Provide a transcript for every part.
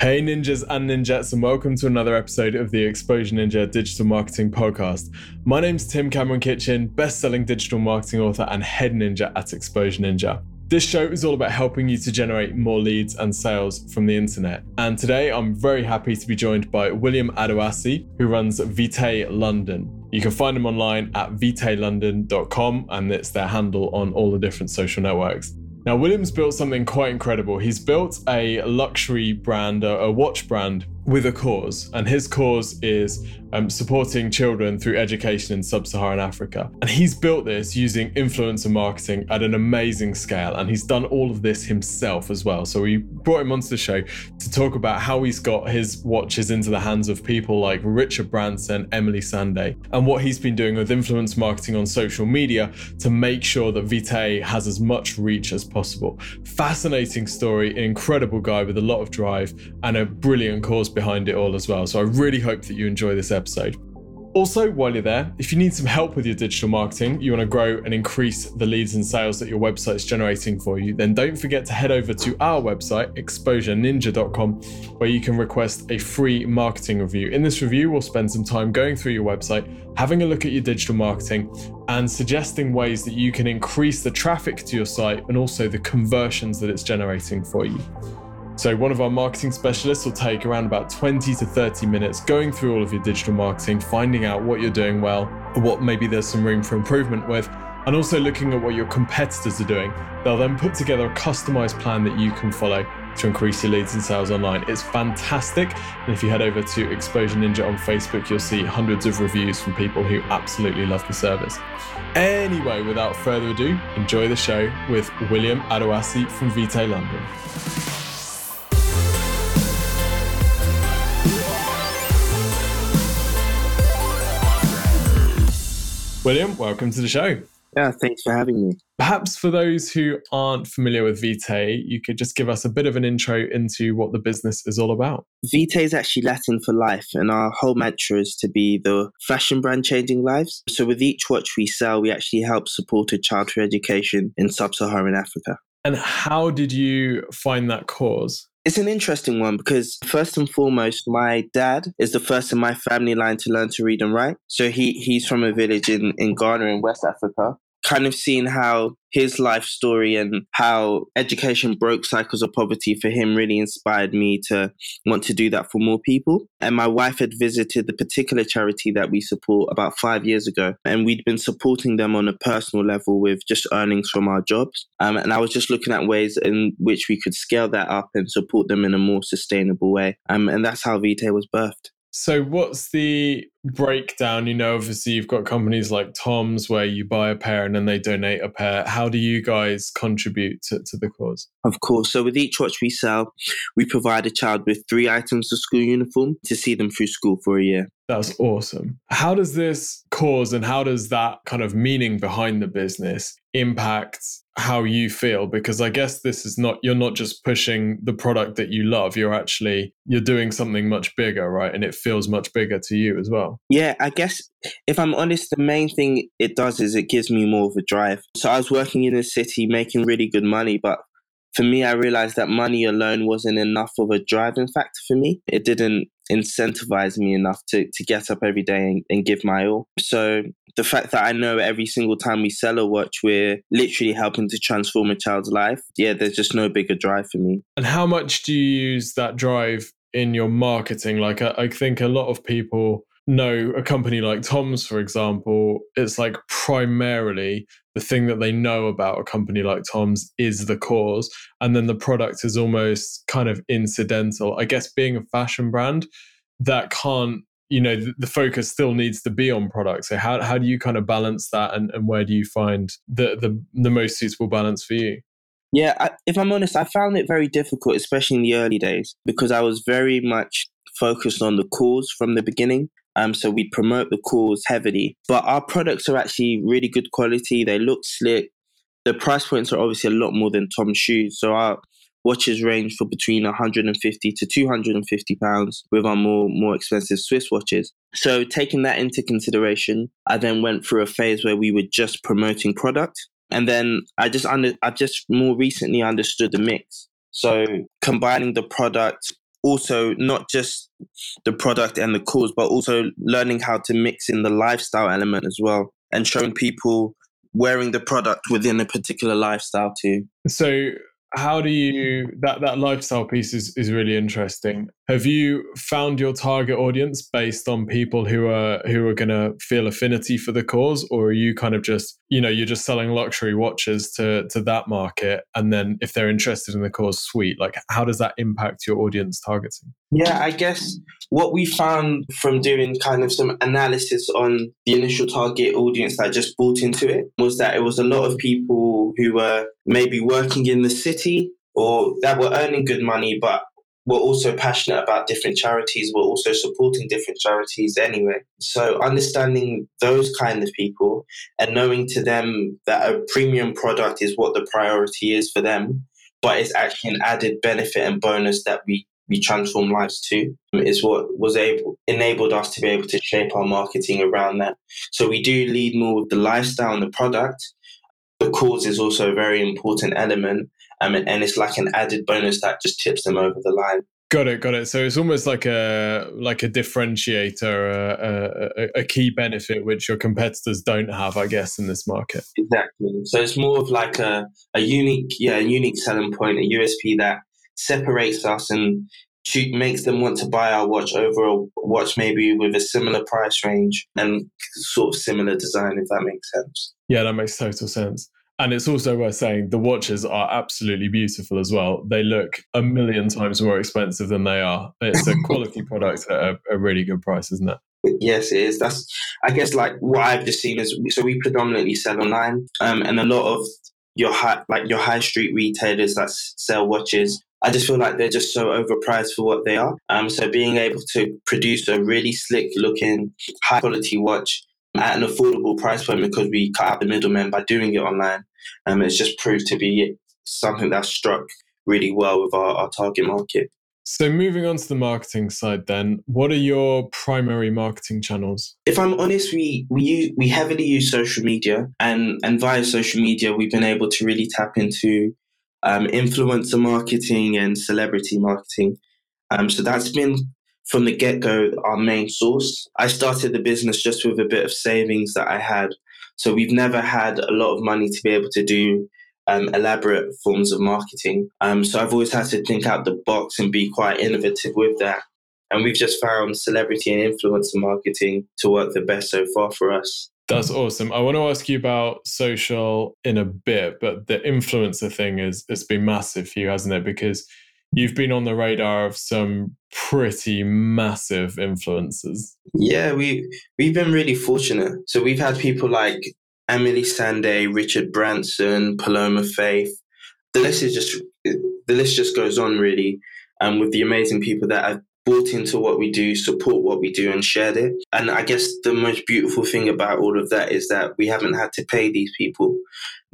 Hey, ninjas and ninjets, and welcome to another episode of the Exposure Ninja Digital Marketing Podcast. My name's Tim Cameron Kitchen, best selling digital marketing author and head ninja at Exposure Ninja. This show is all about helping you to generate more leads and sales from the internet. And today I'm very happy to be joined by William Adewusi, who runs Vitae London. You can find him online at vitaelondon.com, and it's their handle on all the different social networks. Now, Williams built something quite incredible. He's built a luxury brand, a, watch brand with a cause, and his cause is um, supporting children through education in sub Saharan Africa. And he's built this using influencer marketing at an amazing scale, and he's done all of this himself as well. So we brought him onto the show to talk about how he's got his watches into the hands of people like Richard Branson, Emily Sandé, and what he's been doing with influence marketing on social media to make sure that Vitae has as much reach as possible. Fascinating story, an incredible guy with a lot of drive, and a brilliant cause behind it all as well. So I really hope that you enjoy this episode. Also, while you're there, if you need some help with your digital marketing, you want to grow and increase the leads and sales that your website is generating for you, then don't forget to head over to our website, exposureninja.com, where you can request a free marketing review. In this review, we'll spend some time going through your website, having a look at your digital marketing, and suggesting ways that you can increase the traffic to your site and also the conversions that it's generating for you. So, one of our marketing specialists will take around about 20 to 30 minutes going through all of your digital marketing, finding out what you're doing well, what maybe there's some room for improvement with, and also looking at what your competitors are doing. They'll then put together a customized plan that you can follow to increase your leads and sales online. It's fantastic. And if you head over to Exposure Ninja on Facebook, you'll see hundreds of reviews from people who absolutely love the service. Anyway, without further ado, enjoy the show with William Adewusi from Vitae London. William, welcome to the show. Yeah, thanks for having me. Perhaps for those who aren't familiar with Vitae, you could just give us a bit of an intro into what the business is all about. Vitae is actually Latin for life, and our whole mantra is to be the fashion brand changing lives. So, with each watch we sell, we actually help support a child childhood education in sub Saharan Africa. And how did you find that cause? It's an interesting one because first and foremost, my dad is the first in my family line to learn to read and write. So he he's from a village in, in Ghana in West Africa kind of seeing how his life story and how education broke cycles of poverty for him really inspired me to want to do that for more people. And my wife had visited the particular charity that we support about five years ago, and we'd been supporting them on a personal level with just earnings from our jobs. Um, and I was just looking at ways in which we could scale that up and support them in a more sustainable way. Um, and that's how Vitae was birthed. So, what's the breakdown? You know, obviously, you've got companies like Tom's where you buy a pair and then they donate a pair. How do you guys contribute to, to the cause? Of course. So, with each watch we sell, we provide a child with three items of school uniform to see them through school for a year. That's awesome. How does this cause and how does that kind of meaning behind the business impact how you feel because i guess this is not you're not just pushing the product that you love you're actually you're doing something much bigger right? And it feels much bigger to you as well. Yeah i guess if i'm honest the main thing it does is it gives me more of a drive. So i was working in a city making really good money but for me, I realized that money alone wasn't enough of a driving factor for me. It didn't incentivize me enough to, to get up every day and, and give my all. So the fact that I know every single time we sell a watch, we're literally helping to transform a child's life. Yeah, there's just no bigger drive for me. And how much do you use that drive in your marketing? Like, I, I think a lot of people know a company like Tom's, for example, it's like primarily the thing that they know about a company like Tom's is the cause. And then the product is almost kind of incidental. I guess being a fashion brand, that can't, you know, the, the focus still needs to be on product. So how, how do you kind of balance that and, and where do you find the, the, the most suitable balance for you? Yeah, I, if I'm honest, I found it very difficult, especially in the early days, because I was very much focused on the cause from the beginning. Um, so we promote the cause heavily. But our products are actually really good quality. They look slick. The price points are obviously a lot more than Tom's shoes. So our watches range for between 150 to 250 pounds with our more more expensive Swiss watches. So taking that into consideration, I then went through a phase where we were just promoting product. And then I just under I just more recently understood the mix. So combining the product also not just the product and the cause, but also learning how to mix in the lifestyle element as well and showing people wearing the product within a particular lifestyle too. So how do you that that lifestyle piece is is really interesting have you found your target audience based on people who are who are going to feel affinity for the cause? Or are you kind of just you know you're just selling luxury watches to to that market and then if they're interested in the cause sweet. Like how does that impact your audience targeting? Yeah i guess what we found from doing kind of some analysis on the initial target audience that just bought into it was that it was a lot of people who were maybe working in the city or that were earning good money, but were also passionate about different charities, We're also supporting different charities anyway. So understanding those kind of people and knowing to them that a premium product is what the priority is for them, but it's actually an added benefit and bonus that we we transform lives to is what was able enabled us to be able to shape our marketing around that. So we do lead more with the lifestyle and the product. The cause is also a very important element, um, and it's like an added bonus that just tips them over the line. Got it, got it. So it's almost like a like a differentiator, a, a, a, key benefit which your competitors don't have, I guess, in this market. Exactly. So it's more of like a, a unique, yeah, a unique selling point, a USP that separates us and makes them want to buy our watch over a watch maybe with a similar price range and sort of similar design, if that makes sense. Yeah, that makes total sense. And it's also worth saying the watches are absolutely beautiful as well. They look a million times more expensive than they are. It's a quality product at a, a, really good price, isn't it? Yes, it is. That's, I guess, like what I've just seen is so we predominantly sell online, um, and a lot of your high, like your high street retailers that sell watches I just feel like they're just so overpriced for what they are. Um, so being able to produce a really slick looking, high quality watch at an affordable price point because we cut out the middleman by doing it online, um, it's just proved to be something that struck really well with our, our target market. So moving on to the marketing side then, what are your primary marketing channels? If I'm honest, we we use, we heavily use social media and and via social media we've been able to really tap into um, influencer marketing and celebrity marketing. Um, so that's been from the get go our main source. I started the business just with a bit of savings that I had. So we've never had a lot of money to be able to do um, elaborate forms of marketing. Um, so I've always had to think out the box and be quite innovative with that. And we've just found celebrity and influencer marketing to work the best so far for us. That's awesome. I want to ask you about social in a bit, but the influencer thing is it's been massive for you, hasn't it? Because you've been on the radar of some pretty massive influencers. Yeah, we we've been really fortunate. So we've had people like Emily Sandé, Richard Branson, Paloma Faith. The list is just the list just goes on really, and um, with the amazing people that have bought into what we do, support what we do, and shared it. And I guess the most beautiful thing about all of that is that we haven't had to pay these people.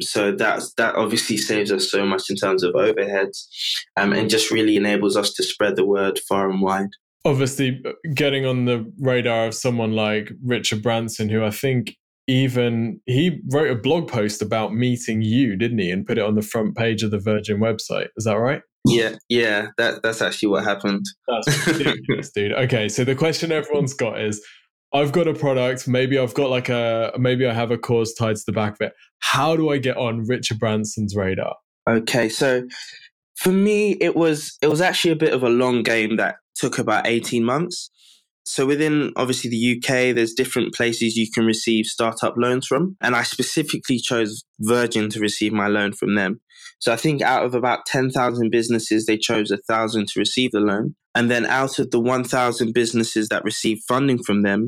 So that's that obviously saves us so much in terms of overheads, um, and just really enables us to spread the word far and wide. Obviously, getting on the radar of someone like Richard Branson, who I think even he wrote a blog post about meeting you, didn't he, and put it on the front page of the Virgin website. Is that right? Yeah, yeah, that that's actually what happened. That's ridiculous, dude. Okay, so the question everyone's got is I've got a product, maybe I've got like a maybe I have a cause tied to the back of it. How do I get on Richard Branson's radar? Okay, so for me it was it was actually a bit of a long game that took about 18 months. So within obviously the UK, there's different places you can receive startup loans from. And I specifically chose Virgin to receive my loan from them. So I think out of about 10,000 businesses, they chose a thousand to receive the loan. And then out of the 1,000 businesses that received funding from them,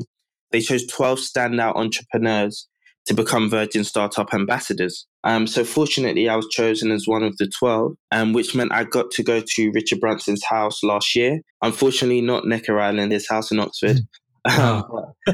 they chose 12 standout entrepreneurs to become Virgin Startup ambassadors. Um, so fortunately, I was chosen as one of the 12, um, which meant I got to go to Richard Branson's house last year. Unfortunately, not Necker Island, his house in Oxford. Um,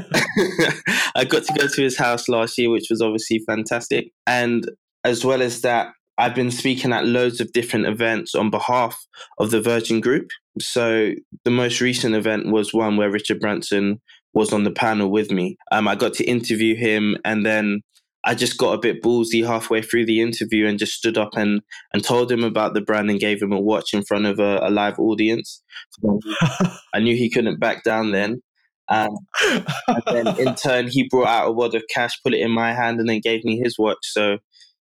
I got to go to his house last year, which was obviously fantastic. And as well as that, I've been speaking at loads of different events on behalf of the Virgin Group. So the most recent event was one where Richard Branson was on the panel with me. Um, I got to interview him, and then I just got a bit ballsy halfway through the interview and just stood up and, and told him about the brand and gave him a watch in front of a, a live audience. I knew he couldn't back down then. Um, and then in turn, he brought out a wad of cash, put it in my hand, and then gave me his watch. So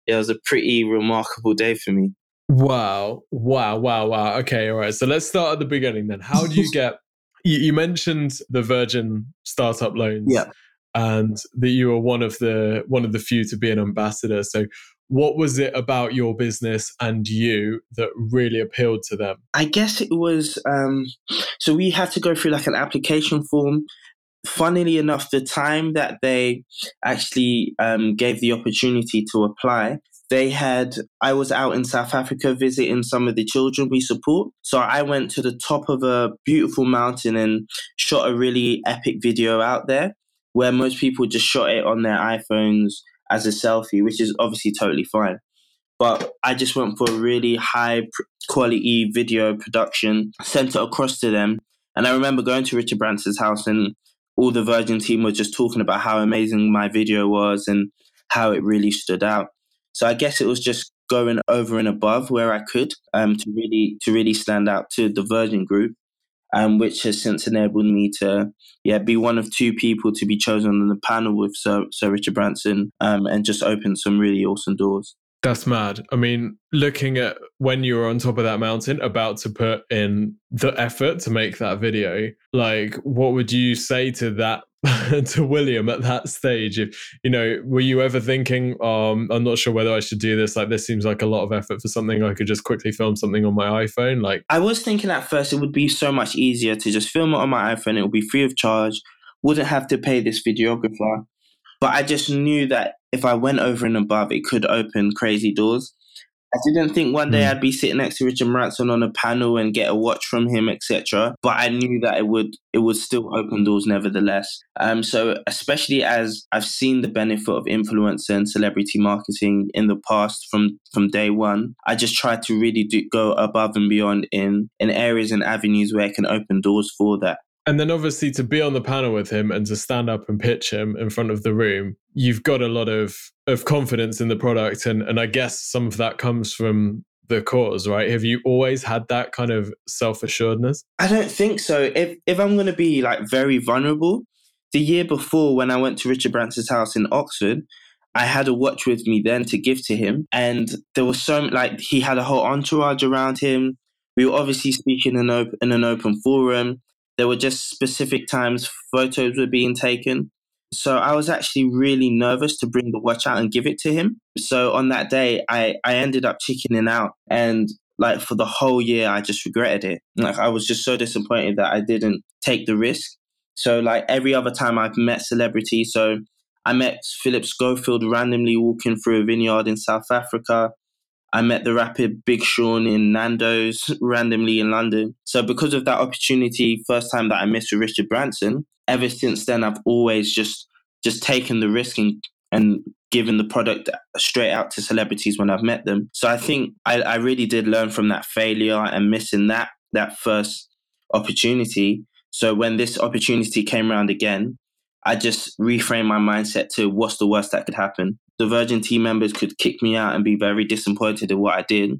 it was a pretty remarkable day for me. Wow. Wow. Wow. Wow. Okay. All right. So let's start at the beginning then. How do you get, you, you mentioned the Virgin startup loans. Yeah and that you were one of the one of the few to be an ambassador. So what was it about your business and you that really appealed to them? I guess it was um, so we had to go through like an application form. Funnily enough, the time that they actually um, gave the opportunity to apply, they had i was out in south africa visiting some of the children we support so i went to the top of a beautiful mountain and shot a really epic video out there where most people just shot it on their iPhones as a selfie, which is obviously totally fine. But I just went for a really high quality video production, sent it across to them. And I remember going to Richard Branson's house and all the Virgin team were just talking about how amazing my video was and how it really stood out. So I guess it was just going over and above where I could um, to really to really stand out to the Virgin group um, which has since enabled me to yeah be one of two people to be chosen on the panel with Sir, Sir Richard Branson um, and just open some really awesome doors. That's mad. I mean, looking at when you were on top of that mountain, about to put in the effort to make that video, like, what would you say to that to William at that stage? If you know, were you ever thinking, um, I'm not sure whether I should do this. Like, this seems like a lot of effort for something I could just quickly film something on my iPhone. Like, I was thinking at first it would be so much easier to just film it on my iPhone. It would be free of charge. Wouldn't have to pay this videographer. But I just knew that if I went over and above, it could open crazy doors. I didn't think one day mm. I'd be sitting next to Richard Branson on a panel and get a watch from him, etc. But I knew that it would it would still open doors nevertheless. Um, so especially as I've seen the benefit of influencer and celebrity marketing in the past from from day one, I just tried to really do, go above and beyond in in areas and avenues where I can open doors for that. And then obviously to be on the panel with him and to stand up and pitch him in front of the room, you've got a lot of of confidence in the product and and I guess some of that comes from the cause, right? Have you always had that kind of self-assuredness? I don't think so. If if I'm going to be like very vulnerable, the year before when I went to Richard Branson's house in Oxford, I had a watch with me then to give to him, and there was so like he had a whole entourage around him. We were obviously speaking in, op- in an open forum. There were just specific times photos were being taken. So I was actually really nervous to bring the watch out and give it to him. So on that day, I, I ended up chickening out. And like for the whole year, I just regretted it. Like I was just so disappointed that I didn't take the risk. So like every other time I've met celebrities, so I met Philip Schofield randomly walking through a vineyard in South Africa. I met the rapper Big Sean in Nando's randomly in London. So because of that opportunity, first time that I missed with Richard Branson, ever since then I've always just just taken the risk and, and given the product straight out to celebrities when I've met them. So I think I, I really did learn from that failure and missing that that first opportunity. So when this opportunity came around again, I just reframed my mindset to what's the worst that could happen the Virgin team members could kick me out and be very disappointed in what I did,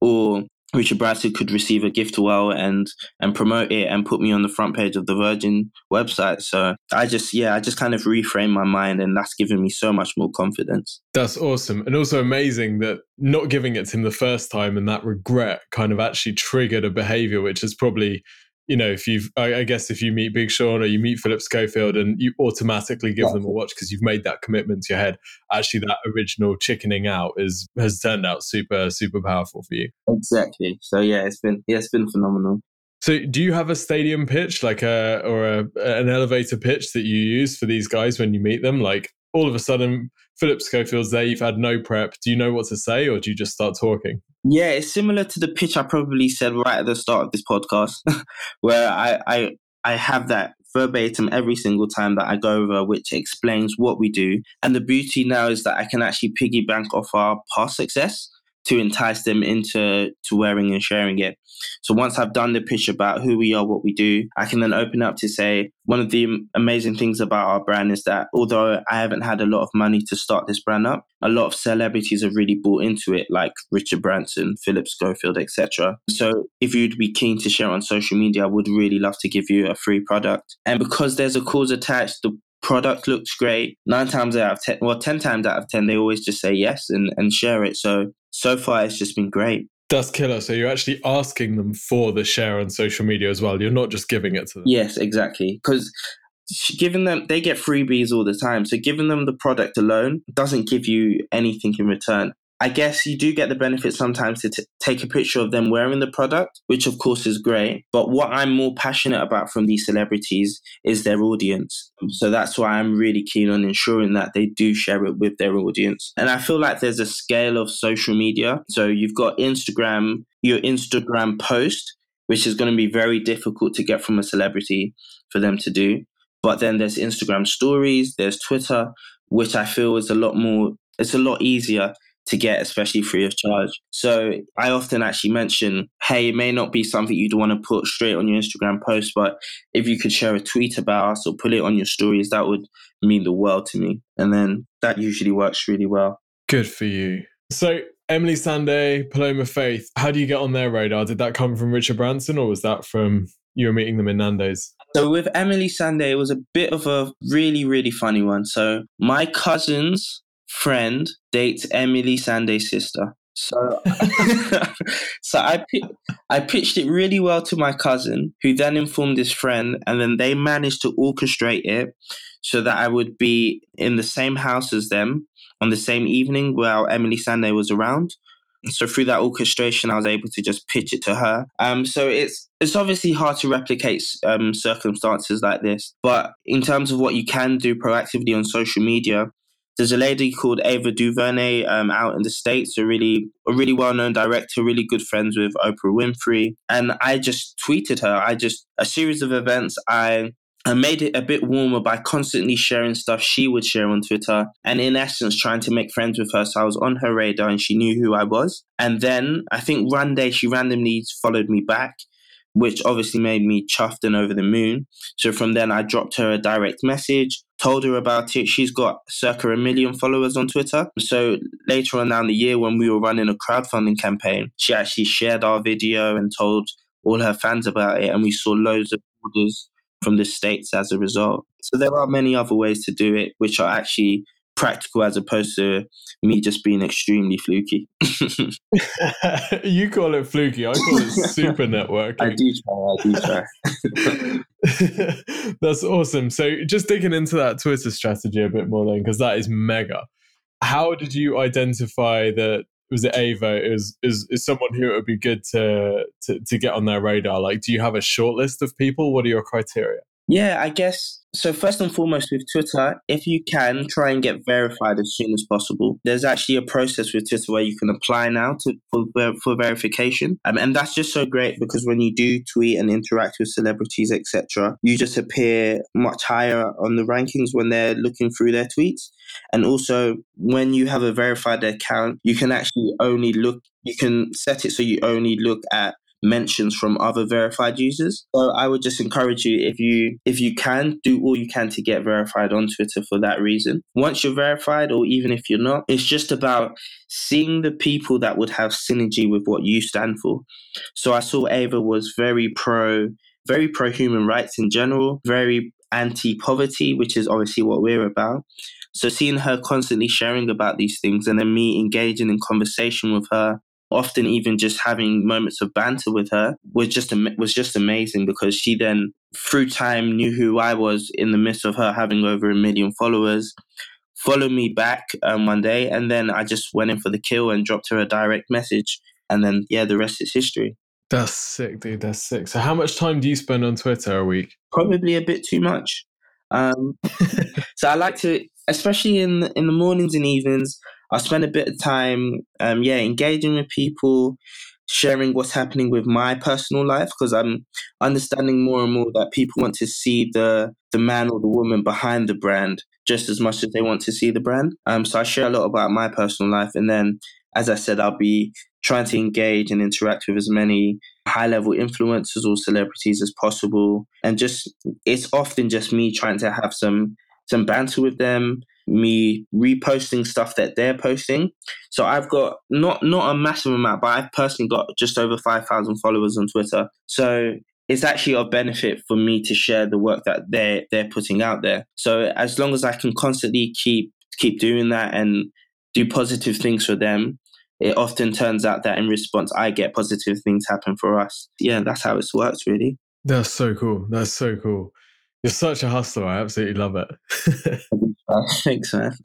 or Richard Branson could receive a gift well and and promote it and put me on the front page of the Virgin website. So I just yeah, I just kind of reframe my mind and that's given me so much more confidence. That's awesome. And also amazing that not giving it to him the first time and that regret kind of actually triggered a behavior which is probably you know, if you've, I, I, guess if you meet Big Sean or you meet Philip Schofield and you automatically give yeah. them a watch because you've made that commitment to your head, actually that original chickening out is has turned out super, super powerful for you. Exactly. So yeah, it's been yeah, it's been phenomenal. So do you have a stadium pitch, like a or a, an elevator pitch that you use for these guys when you meet them? Like all of a sudden, Philip Schofield's there, you've had no prep. Do you know what to say, or do you just start talking? Yeah, it's similar to the pitch I probably said right at the start of this podcast, where I, I I have that verbatim every single time that I go over, which explains what we do. And the beauty now is that I can actually piggyback off our past success to entice them into to wearing and sharing it. So once I've done the pitch about who we are, what we do, I can then open up to say one of the amazing things about our brand is that although I haven't had a lot of money to start this brand up, a lot of celebrities have really bought into it, like Richard Branson, Philip Schofield, etc. So if you'd be keen to share on social media, I would really love to give you a free product. And because there's a cause attached, the product looks great. Nine times out of ten, well, ten times out of ten, they always just say yes and, and share it. So so far, it's just been great. That's killer. So you're actually asking them for the share on social media as well. You're not just giving it to them. Yes, exactly. Because giving them, they get freebies all the time. So giving them the product alone doesn't give you anything in return. I guess you do get the benefit sometimes to t- take a picture of them wearing the product, which of course is great. But what I'm more passionate about from these celebrities is their audience. So that's why I'm really keen on ensuring that they do share it with their audience. And I feel like there's a scale of social media. So you've got Instagram, your Instagram post, which is going to be very difficult to get from a celebrity for them to do. But then there's Instagram stories, there's Twitter, which I feel is a lot more, it's a lot easier to get, especially free of charge. So I often actually mention, hey, it may not be something you'd want to put straight on your Instagram post, but if you could share a tweet about us or put it on your stories, that would mean the world to me. And then that usually works really well. Good for you. So Emily Sandé, Paloma Faith, how do you get on their radar? Did that come from Richard Branson or was that from you were meeting them in Nando's? So with Emily Sandé, it was a bit of a really, really funny one. So my cousins friend dates Emily Sandé's sister. So, so I I pitched it really well to my cousin, who then informed his friend, and then they managed to orchestrate it so that I would be in the same house as them on the same evening while Emily Sandé was around. So through that orchestration, I was able to just pitch it to her. Um, so it's it's obviously hard to replicate um, circumstances like this, but in terms of what you can do proactively on social media, there's a lady called Ava DuVernay um, out in the states, a really a really well known director, really good friends with Oprah Winfrey, and I just tweeted her. I just a series of events. I I made it a bit warmer by constantly sharing stuff she would share on Twitter and, in essence, trying to make friends with her. So I was on her radar and she knew who I was. And then I think one day she randomly followed me back which obviously made me chuffed and over the moon. So from then, I dropped her a direct message, told her about it. She's got circa a million followers on Twitter. So later on down the year, when we were running a crowdfunding campaign, she actually shared our video and told all her fans about it. And we saw loads of orders from the States as a result. So there are many other ways to do it, which are actually practical as opposed to me just being extremely fluky. you call it fluky. I call it super networking. I do try. I do try. That's awesome. So just digging into that Twitter strategy a bit more then, because that is mega. How did you identify that was it Ava is is is someone who it would be good to, to to get on their radar? Like, do you have a short list of people? What are your criteria? Yeah, I guess so. First and foremost, with Twitter, if you can try and get verified as soon as possible, there's actually a process with Twitter where you can apply now to for, for verification, um, and that's just so great because when you do tweet and interact with celebrities, etc., you just appear much higher on the rankings when they're looking through their tweets, and also when you have a verified account, you can actually only look. You can set it so you only look at mentions from other verified users. So I would just encourage you if you if you can do all you can to get verified on Twitter for that reason. Once you're verified or even if you're not, it's just about seeing the people that would have synergy with what you stand for. So I saw Ava was very pro very pro human rights in general, very anti poverty, which is obviously what we're about. So seeing her constantly sharing about these things and then me engaging in conversation with her often even just having moments of banter with her was just was just amazing because she then through time knew who I was in the midst of her having over a million followers followed me back um, one day and then I just went in for the kill and dropped her a direct message and then yeah the rest is history. That's sick dude that's sick. So how much time do you spend on Twitter a week? Probably a bit too much. Um, so I like to especially in in the mornings and evenings I spend a bit of time, um, yeah, engaging with people, sharing what's happening with my personal life because I'm understanding more and more that people want to see the the man or the woman behind the brand just as much as they want to see the brand. Um, so I share a lot about my personal life, and then as I said, I'll be trying to engage and interact with as many high level influencers or celebrities as possible. And just, it's often just me trying to have some, some banter with them, me reposting stuff that they're posting. So I've got not, not a massive amount, but I've personally got just over 5,000 followers on Twitter. So it's actually a benefit for me to share the work that they're, they're putting out there. So as long as I can constantly keep, keep doing that and do positive things for them, it often turns out that in response, I get positive things happen for us. Yeah, that's how it works, really. That's so cool. That's so cool. You're such a hustler. I absolutely love it. Thanks, man.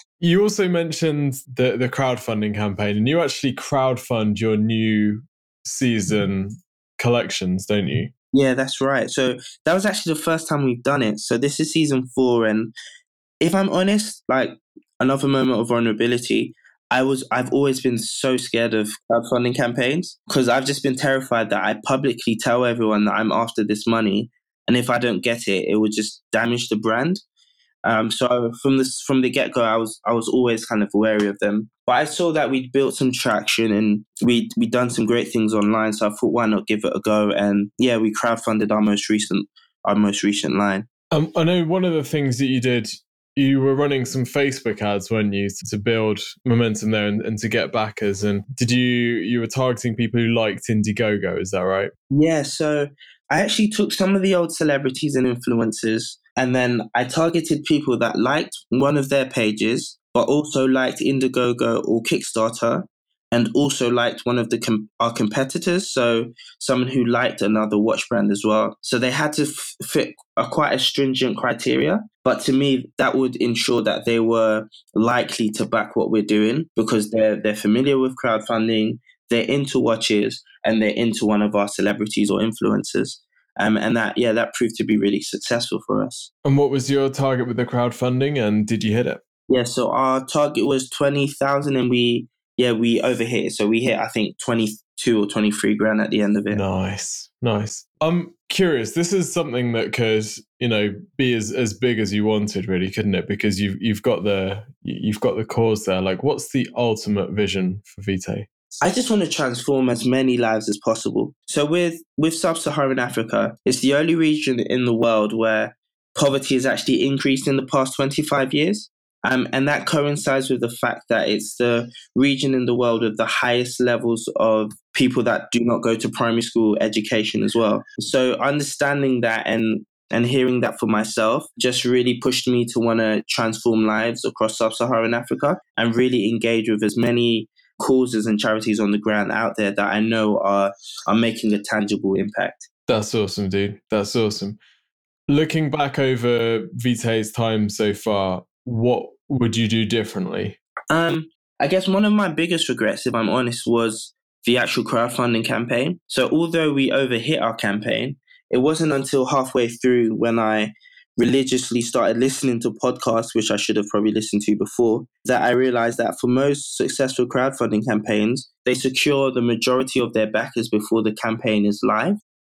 you also mentioned the the crowdfunding campaign, and you actually crowdfund your new season collections, don't you? Yeah, that's right. So that was actually the first time we've done it. So this is season four, and if I'm honest, like another moment of vulnerability, I was I've always been so scared of crowdfunding campaigns because I've just been terrified that I publicly tell everyone that I'm after this money, and if I don't get it, it would just damage the brand. Um, so from this from the get go, I was I was always kind of wary of them. But I saw that we'd built some traction and we we'd done some great things online. So I thought, why not give it a go? And yeah, we crowdfunded our most recent our most recent line. Um, I know one of the things that you did you were running some Facebook ads, weren't you, to build momentum there and, and, to get backers? And did you you were targeting people who liked Indiegogo? Is that right? Yeah. So I actually took some of the old celebrities and influencers, and then I targeted people that liked one of their pages, but also liked Indiegogo or Kickstarter, and also liked one of the com- our competitors, so someone who liked another watch brand as well. So they had to f- fit a quite a stringent criteria, but to me that would ensure that they were likely to back what we're doing because they're they're familiar with crowdfunding, they're into watches, and they're into one of our celebrities or influencers. Um, and that yeah that proved to be really successful for us. And what was your target with the crowdfunding, and did you hit it? Yeah, so our target was twenty thousand, and we yeah, we overhit. It. So we hit, I think, 22 or 23 grand at the end of it. Nice. Nice. I'm curious. This is something that could, you know, be as, as big as you wanted, really, couldn't it? Because you've you've got the you've got the cause there. Like, what's the ultimate vision for Vitae? I just want to transform as many lives as possible. So with with sub-Saharan Africa, it's the only region in the world where poverty has actually increased in the past 25 years. Um, and that coincides with the fact that it's the region in the world with the highest levels of people that do not go to primary school education as well. So understanding that and and hearing that for myself just really pushed me to want to transform lives across sub-Saharan Africa and really engage with as many causes and charities on the ground out there that I know are are making a tangible impact. That's awesome, dude. That's awesome. Looking back over Vitae's time so far, what would you do differently? Um, I guess one of my biggest regrets, if I'm honest, was the actual crowdfunding campaign. So although we overhit our campaign, it wasn't until halfway through when I religiously started listening to podcasts, which I should have probably listened to before, that I realized that for most successful crowdfunding campaigns, they secure the majority of their backers before the campaign is live.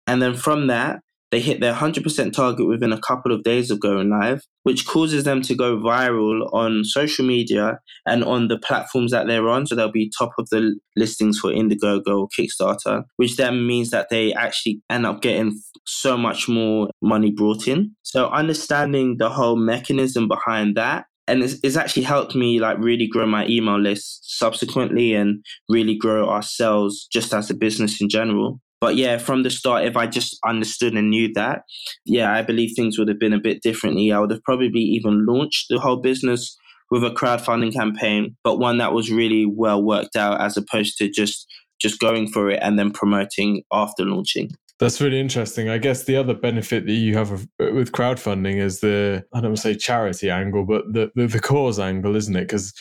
And then from that, they hit their 100% target within a couple of days of going live, which causes them to go viral on social media and on the platforms that they're on. So they'll be top of the listings for Indiegogo or Kickstarter, which then means that they actually end up getting so much more money brought in. So understanding the whole mechanism behind that and it's, it's, actually helped me like really grow my email list subsequently and really grow our sales just as a business in general but yeah, from the start, if I just understood and knew that, yeah, I believe things would have been a bit differently. I would have probably even launched the whole business with a crowdfunding campaign, but one that was really well worked out as opposed to just just going for it and then promoting after launching. That's really interesting. I guess the other benefit that you have with crowdfunding is the I don't want to say charity angle, but the the, the cause angle, isn't it? Because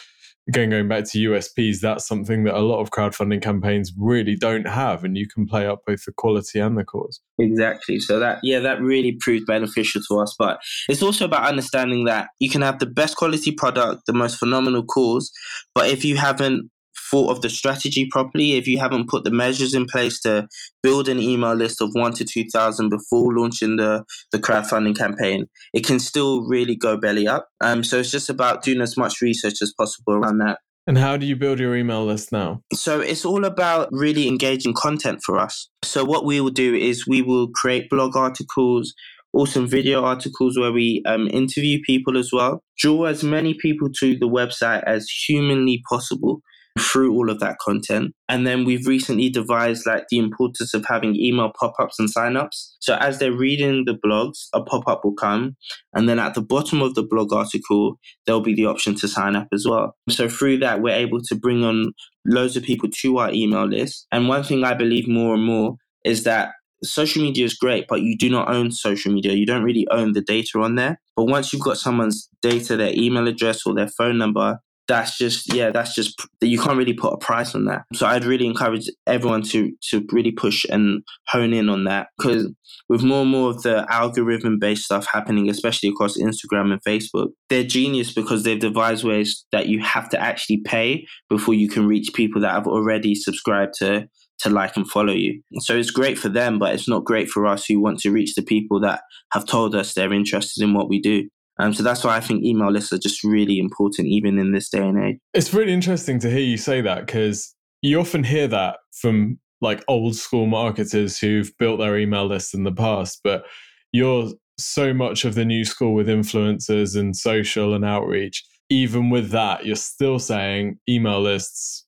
again, going back to USPs, that's something that a lot of crowdfunding campaigns really don't have, and you can play up both the quality and the cause. Exactly. So that yeah, that really proved beneficial to us. But it's also about understanding that you can have the best quality product, the most phenomenal cause, but if you haven't thought of the strategy properly, if you haven't put the measures in place to build an email list of one to 2,000 before launching the, the crowdfunding campaign, it can still really go belly up. Um, so it's just about doing as much research as possible around that. And how do you build your email list now? So it's all about really engaging content for us. So what we will do is we will create blog articles, awesome video articles where we um, interview people as well. Draw as many people to the website as humanly possible through all of that content. And then we've recently devised like the importance of having email pop-ups and sign-ups. So as they're reading the blogs, a pop-up will come. And then at the bottom of the blog article, there'll be the option to sign up as well. So through that, we're able to bring on loads of people to our email list. And one thing I believe more and more is that social media is great, but you do not own social media. You don't really own the data on there. But once you've got someone's data, their email address or their phone number, that's just yeah that's just you can't really put a price on that. So i'd really encourage everyone to to really push and hone in on that. Because with more and more of the algorithm based stuff happening especially across instagram and facebook they're genius because they've devised ways that you have to actually pay before you can reach people that have already subscribed to to like and follow you. So it's great for them but it's not great for us who want to reach the people that have told us they're interested in what we do um, so that's why I think email lists are just really important, even in this day and age. It's really interesting to hear you say that because you often hear that from like old school marketers who've built their email lists in the past, but you're so much of the new school with influencers and social and outreach. Even with that, you're still saying email lists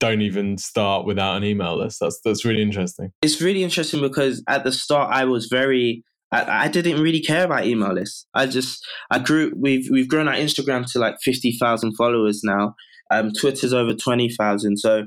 don't even start without an email list. That's that's really interesting. It's really interesting because at the start I was very I, I didn't really care about email lists. I just I grew we've we've grown our Instagram to like fifty thousand followers now. Um, Twitter's over twenty thousand. So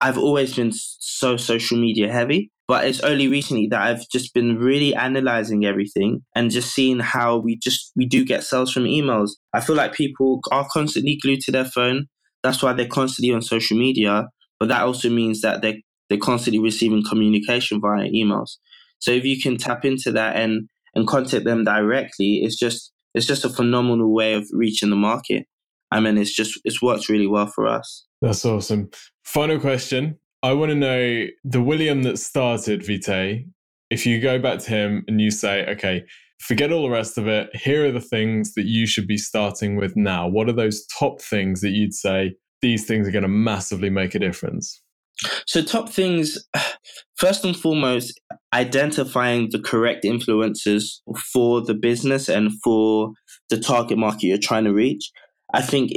I've always been so social media heavy. But it's only recently that I've just been really analyzing everything and just seeing how we just we do get sales from emails. I feel like people are constantly glued to their phone. That's why they're constantly on social media. But that also means that they're they're constantly receiving communication via emails. So if you can tap into that and and contact them directly, it's just it's just a phenomenal way of reaching the market. I mean, it's just it's worked really well for us. That's awesome. Final question. I want to know the William that started Vitae. If you go back to him and you say, okay, forget all the rest of it. Here are the things that you should be starting with now. What are those top things that you'd say these things are going to massively make a difference? So, top things, first and foremost, identifying the correct influencers for the business and for the target market you're trying to reach. I think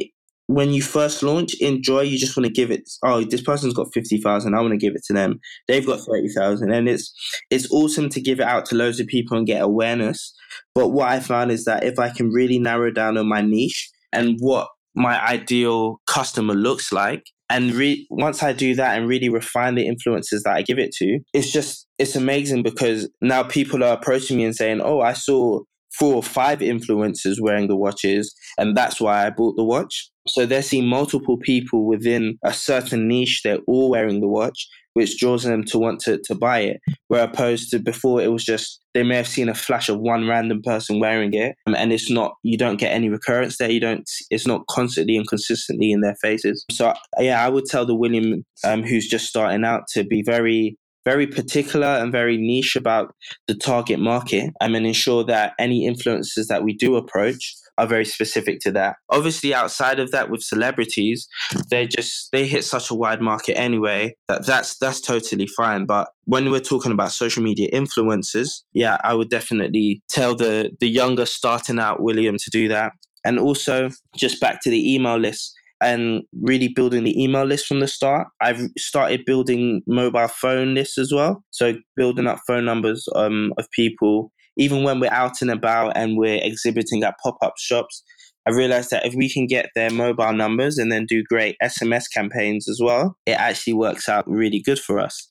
when you first launch, enjoy, you just want to give it, oh, this person's got 50,000, I want to give it to them. They've got 30,000. And it's, it's awesome to give it out to loads of people and get awareness. But what I found is that if I can really narrow down on my niche and what my ideal customer looks like, and re- once I do that and really refine the influences that I give it to, it's just it's amazing because now people are approaching me and saying, "Oh, I saw four or five influencers wearing the watches, and that's why I bought the watch." So they're seeing multiple people within a certain niche. They're all wearing the watch, which draws them to want to, to buy it. Where opposed to before, it was just they may have seen a flash of one random person wearing it, um, and it's not you don't get any recurrence there. You don't. It's not constantly and consistently in their faces. So yeah, I would tell the William um, who's just starting out to be very very particular and very niche about the target market um, and ensure that any influences that we do approach are very specific to that. Obviously, outside of that, with celebrities, they just they hit such a wide market anyway that that's that's totally fine. But when we're talking about social media influencers, yeah, I would definitely tell the the younger starting out William to do that. And also, just back to the email list and really building the email list from the start. I've started building mobile phone lists as well. So building up phone numbers um, of people even when we're out and about and we're exhibiting at pop up shops, I realized that if we can get their mobile numbers and then do great SMS campaigns as well, it actually works out really good for us.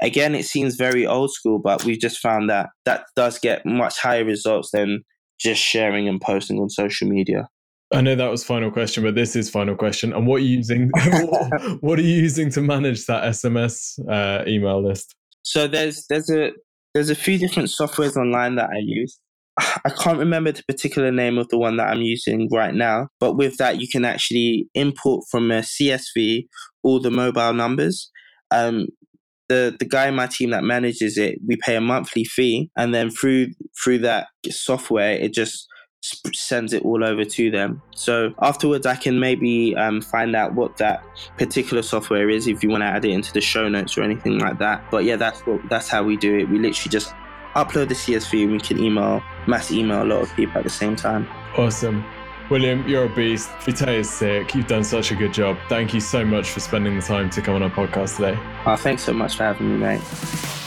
Again, it seems very old school, but we've just found that that does get much higher results than just sharing and posting on social media. I know that was final question, but this is final question. And what are you using? what are you using to manage that SMS uh, email list? So there's there's a there's a few different softwares online that I use. I can't remember the particular name of the one that I'm using right now, but with that, you can actually import from a CSV all the mobile numbers. Um, the the guy in my team that manages it, we pay a monthly fee, and then through through that software, it just sends it all over to them. So afterwards, I can maybe um, find out what that particular software is if you want to add it into the show notes or anything like that. But yeah, that's what that's how we do it. We literally just upload the CSV and we can email mass email a lot of people at the same time. Awesome. William, you're a beast. Vitae is sick. You've done such a good job. Thank you so much for spending the time to come on our podcast today. Oh, thanks so much for having me, mate.